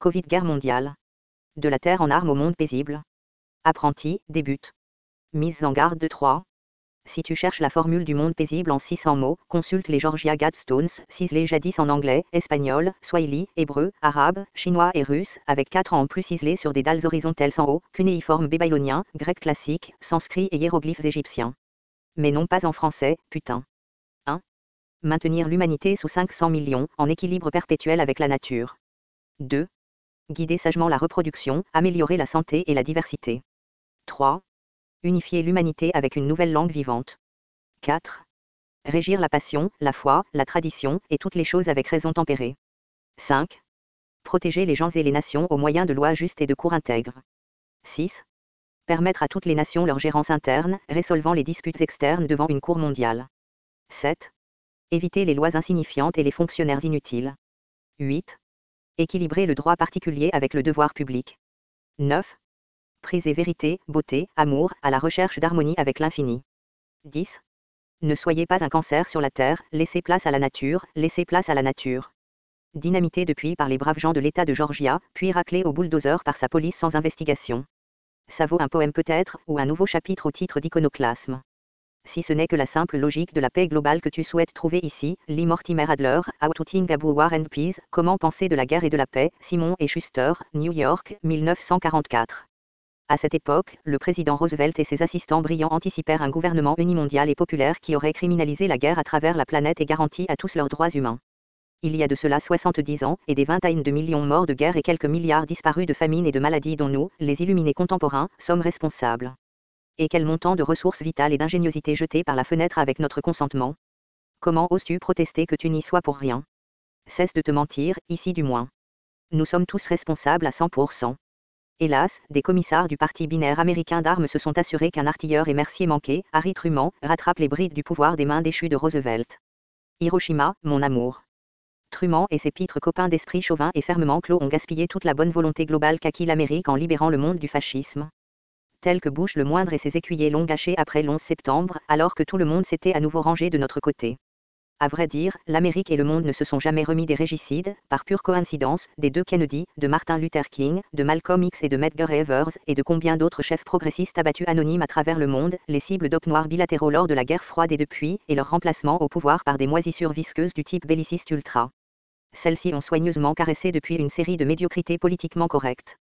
Covid guerre mondiale. De la terre en armes au monde paisible. Apprenti, débute. Mise en garde de 3. Si tu cherches la formule du monde paisible en 600 mots, consulte les Georgia Gadstones, ciselés jadis en anglais, espagnol, swahili, hébreu, arabe, chinois et russe, avec 4 ans en plus ciselés sur des dalles horizontales sans haut, cunéiforme babylonien, grec classique, sanskrit et hiéroglyphes égyptiens. Mais non pas en français, putain. 1. Maintenir l'humanité sous 500 millions, en équilibre perpétuel avec la nature. 2. Guider sagement la reproduction, améliorer la santé et la diversité. 3 unifier l'humanité avec une nouvelle langue vivante. 4. Régir la passion, la foi, la tradition, et toutes les choses avec raison tempérée. 5. Protéger les gens et les nations au moyen de lois justes et de cours intègres. 6. Permettre à toutes les nations leur gérance interne, résolvant les disputes externes devant une cour mondiale. 7. Éviter les lois insignifiantes et les fonctionnaires inutiles. 8. Équilibrer le droit particulier avec le devoir public. 9 et vérité, beauté, amour, à la recherche d'harmonie avec l'infini. 10. Ne soyez pas un cancer sur la terre, laissez place à la nature, laissez place à la nature. Dynamité depuis par les braves gens de l'État de Georgia, puis raclé au bulldozer par sa police sans investigation. Ça vaut un poème peut-être, ou un nouveau chapitre au titre d'iconoclasme. Si ce n'est que la simple logique de la paix globale que tu souhaites trouver ici, Lee Mortimer Adler, How to Think About War and Peace, Comment penser de la guerre et de la paix, Simon et Schuster, New York, 1944. À cette époque, le président Roosevelt et ses assistants brillants anticipèrent un gouvernement unimondial et populaire qui aurait criminalisé la guerre à travers la planète et garanti à tous leurs droits humains. Il y a de cela 70 ans, et des vingtaines de millions morts de guerre et quelques milliards disparus de famine et de maladies dont nous, les illuminés contemporains, sommes responsables. Et quel montant de ressources vitales et d'ingéniosité jetées par la fenêtre avec notre consentement? Comment oses-tu protester que tu n'y sois pour rien? Cesse de te mentir, ici du moins. Nous sommes tous responsables à 100%. Hélas, des commissaires du parti binaire américain d'armes se sont assurés qu'un artilleur et mercier manqué, Harry Truman, rattrape les brides du pouvoir des mains déchues de Roosevelt. Hiroshima, mon amour. Truman et ses pitres copains d'esprit chauvin et fermement clos ont gaspillé toute la bonne volonté globale qu'acquit l'Amérique en libérant le monde du fascisme. Tel que Bush le moindre et ses écuyers l'ont gâché après l'11 septembre, alors que tout le monde s'était à nouveau rangé de notre côté. À vrai dire, l'Amérique et le monde ne se sont jamais remis des régicides, par pure coïncidence, des deux Kennedy, de Martin Luther King, de Malcolm X et de Medgar Evers, et de combien d'autres chefs progressistes abattus anonymes à travers le monde, les cibles d'op noirs bilatéraux lors de la guerre froide et depuis, et leur remplacement au pouvoir par des moisissures visqueuses du type belliciste ultra. Celles-ci ont soigneusement caressé depuis une série de médiocrités politiquement correctes.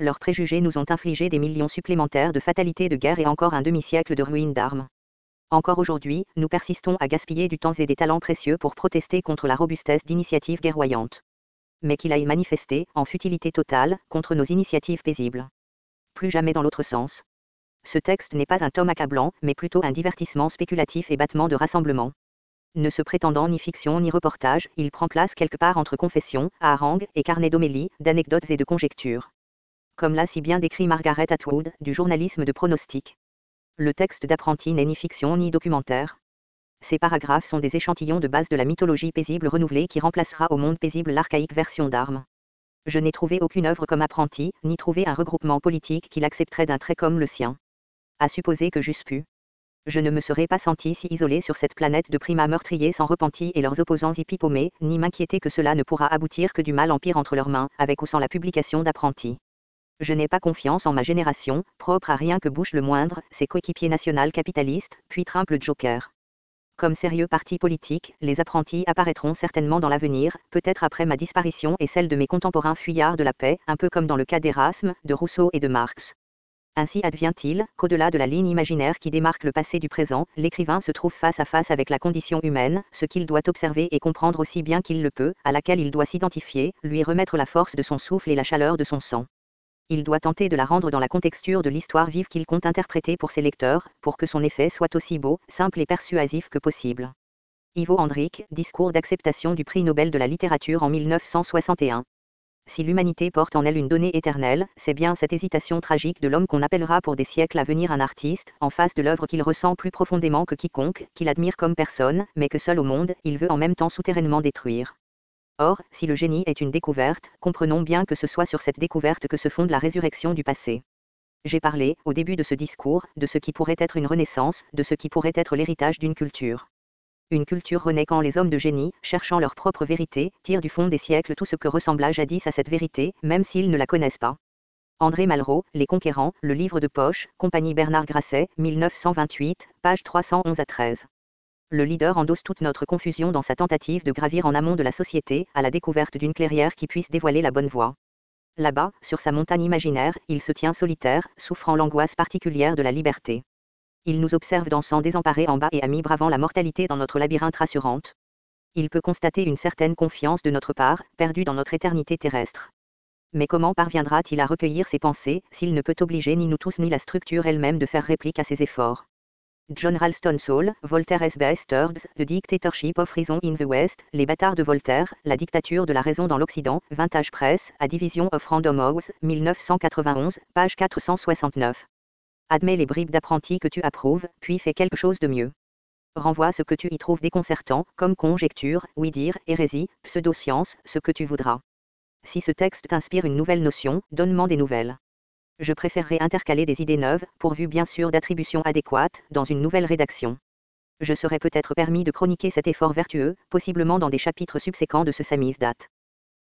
Leurs préjugés nous ont infligé des millions supplémentaires de fatalités de guerre et encore un demi-siècle de ruines d'armes. Encore aujourd'hui, nous persistons à gaspiller du temps et des talents précieux pour protester contre la robustesse d'initiatives guerroyantes. Mais qu'il aille manifester, en futilité totale, contre nos initiatives paisibles. Plus jamais dans l'autre sens. Ce texte n'est pas un tome accablant, mais plutôt un divertissement spéculatif et battement de rassemblement. Ne se prétendant ni fiction ni reportage, il prend place quelque part entre confession, harangue et carnet d'homélie, d'anecdotes et de conjectures. Comme l'a si bien décrit Margaret Atwood, du journalisme de pronostic. Le texte d'apprenti n'est ni fiction ni documentaire. Ces paragraphes sont des échantillons de base de la mythologie paisible renouvelée qui remplacera au monde paisible l'archaïque version d'armes. Je n'ai trouvé aucune œuvre comme apprenti, ni trouvé un regroupement politique qui l'accepterait d'un trait comme le sien. À supposer que j'eusse pu. Je ne me serais pas senti si isolé sur cette planète de primas meurtriers sans repenti et leurs opposants y ni m'inquiéter que cela ne pourra aboutir que du mal en pire entre leurs mains, avec ou sans la publication d'apprentis. Je n'ai pas confiance en ma génération, propre à rien que Bush le moindre, ses coéquipiers national capitalistes, puis Trump le Joker. Comme sérieux parti politique, les apprentis apparaîtront certainement dans l'avenir, peut-être après ma disparition et celle de mes contemporains fuyards de la paix, un peu comme dans le cas d'Erasme, de Rousseau et de Marx. Ainsi advient-il, qu'au-delà de la ligne imaginaire qui démarque le passé du présent, l'écrivain se trouve face à face avec la condition humaine, ce qu'il doit observer et comprendre aussi bien qu'il le peut, à laquelle il doit s'identifier, lui remettre la force de son souffle et la chaleur de son sang il doit tenter de la rendre dans la contexture de l'histoire vive qu'il compte interpréter pour ses lecteurs, pour que son effet soit aussi beau, simple et persuasif que possible. Ivo Andrić, Discours d'acceptation du prix Nobel de la littérature en 1961. Si l'humanité porte en elle une donnée éternelle, c'est bien cette hésitation tragique de l'homme qu'on appellera pour des siècles à venir un artiste, en face de l'œuvre qu'il ressent plus profondément que quiconque, qu'il admire comme personne, mais que seul au monde, il veut en même temps souterrainement détruire. Or, si le génie est une découverte, comprenons bien que ce soit sur cette découverte que se fonde la résurrection du passé. J'ai parlé, au début de ce discours, de ce qui pourrait être une renaissance, de ce qui pourrait être l'héritage d'une culture. Une culture renaît quand les hommes de génie, cherchant leur propre vérité, tirent du fond des siècles tout ce que ressembla jadis à cette vérité, même s'ils ne la connaissent pas. André Malraux, Les Conquérants, le livre de poche, compagnie Bernard Grasset, 1928, page 311 à 13. Le leader endosse toute notre confusion dans sa tentative de gravir en amont de la société, à la découverte d'une clairière qui puisse dévoiler la bonne voie. Là-bas, sur sa montagne imaginaire, il se tient solitaire, souffrant l'angoisse particulière de la liberté. Il nous observe dansant désemparé en bas et à mi-bravant la mortalité dans notre labyrinthe rassurante. Il peut constater une certaine confiance de notre part, perdue dans notre éternité terrestre. Mais comment parviendra-t-il à recueillir ses pensées, s'il ne peut obliger ni nous tous ni la structure elle-même de faire réplique à ses efforts? John Ralston Saul, Voltaire S.B.S. Sturbs, The Dictatorship of Reason in the West, Les bâtards de Voltaire, La dictature de la raison dans l'Occident, Vintage Press, à Division of Random House, 1991, page 469 admets les bribes d'apprenti que tu approuves, puis fais quelque chose de mieux. Renvoie ce que tu y trouves déconcertant, comme conjecture, oui-dire, hérésie, pseudo-science, ce que tu voudras. Si ce texte t'inspire une nouvelle notion, donne-moi des nouvelles. Je préférerais intercaler des idées neuves, pourvues bien sûr d'attributions adéquates, dans une nouvelle rédaction. Je serais peut-être permis de chroniquer cet effort vertueux, possiblement dans des chapitres subséquents de ce samizdat.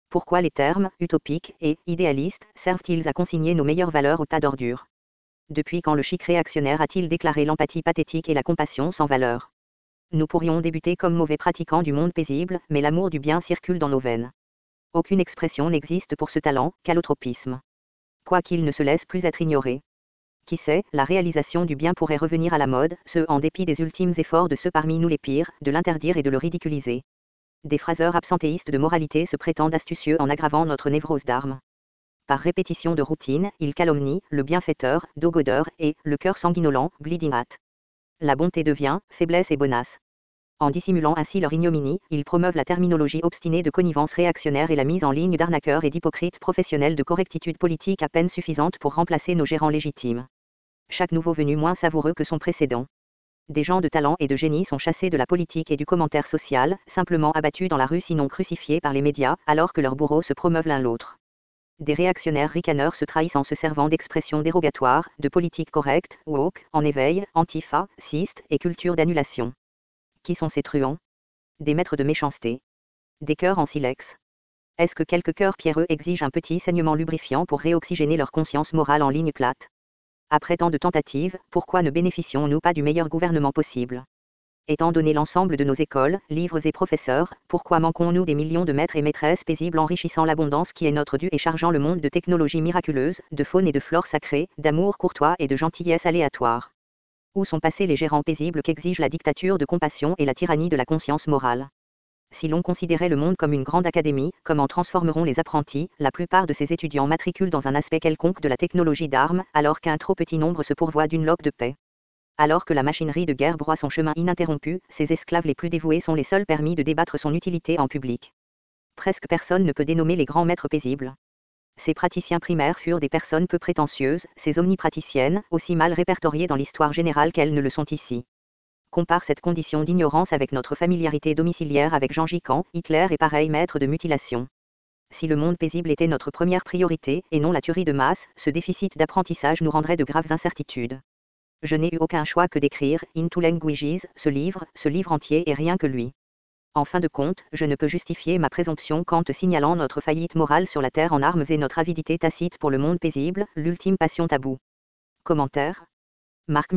Pourquoi les termes, utopiques et idéalistes, servent-ils à consigner nos meilleures valeurs au tas d'ordures? Depuis quand le chic réactionnaire a-t-il déclaré l'empathie pathétique et la compassion sans valeur? Nous pourrions débuter comme mauvais pratiquants du monde paisible, mais l'amour du bien circule dans nos veines. Aucune expression n'existe pour ce talent, qu'allotropisme. Quoiqu'il ne se laisse plus être ignoré. Qui sait, la réalisation du bien pourrait revenir à la mode, ce en dépit des ultimes efforts de ceux parmi nous les pires, de l'interdire et de le ridiculiser. Des phraseurs absentéistes de moralité se prétendent astucieux en aggravant notre névrose d'armes par répétition de routine, il calomnie le bienfaiteur, dogodeur, et le cœur sanguinolent, bleeding. La bonté devient faiblesse et bonasse. En dissimulant ainsi leur ignominie, ils promeuvent la terminologie obstinée de connivence réactionnaire et la mise en ligne d'arnaqueurs et d'hypocrites professionnels de correctitude politique à peine suffisante pour remplacer nos gérants légitimes. Chaque nouveau venu moins savoureux que son précédent. Des gens de talent et de génie sont chassés de la politique et du commentaire social, simplement abattus dans la rue sinon crucifiés par les médias, alors que leurs bourreaux se promeuvent l'un l'autre des réactionnaires ricaneurs se trahissent en se servant d'expressions dérogatoires, de politique correcte, woke, en éveil, antifa, ciste et culture d'annulation. Qui sont ces truands? Des maîtres de méchanceté. Des cœurs en silex. Est-ce que quelques cœurs pierreux exigent un petit saignement lubrifiant pour réoxygéner leur conscience morale en ligne plate? Après tant de tentatives, pourquoi ne bénéficions-nous pas du meilleur gouvernement possible? Étant donné l'ensemble de nos écoles, livres et professeurs, pourquoi manquons-nous des millions de maîtres et maîtresses paisibles enrichissant l'abondance qui est notre dû et chargeant le monde de technologies miraculeuses, de faune et de flore sacrées, d'amour courtois et de gentillesse aléatoire? Où sont passés les gérants paisibles qu'exige la dictature de compassion et la tyrannie de la conscience morale si l'on considérait le monde comme une grande académie, comment transformeront les apprentis La plupart de ces étudiants matriculent dans un aspect quelconque de la technologie d'armes, alors qu'un trop petit nombre se pourvoit d'une loque de paix? Alors que la machinerie de guerre broie son chemin ininterrompu, ses esclaves les plus dévoués sont les seuls permis de débattre son utilité en public. Presque personne ne peut dénommer les grands maîtres paisibles. Ces praticiens primaires furent des personnes peu prétentieuses, ces omnipraticiennes, aussi mal répertoriées dans l'histoire générale qu'elles ne le sont ici. Compare cette condition d'ignorance avec notre familiarité domiciliaire avec Jean Gican, Hitler et pareil maître de mutilation. Si le monde paisible était notre première priorité, et non la tuerie de masse, ce déficit d'apprentissage nous rendrait de graves incertitudes. Je n'ai eu aucun choix que d'écrire Into Languages, ce livre, ce livre entier et rien que lui. En fin de compte, je ne peux justifier ma présomption quant te signalant notre faillite morale sur la terre en armes et notre avidité tacite pour le monde paisible, l'ultime passion tabou. Commentaire Marc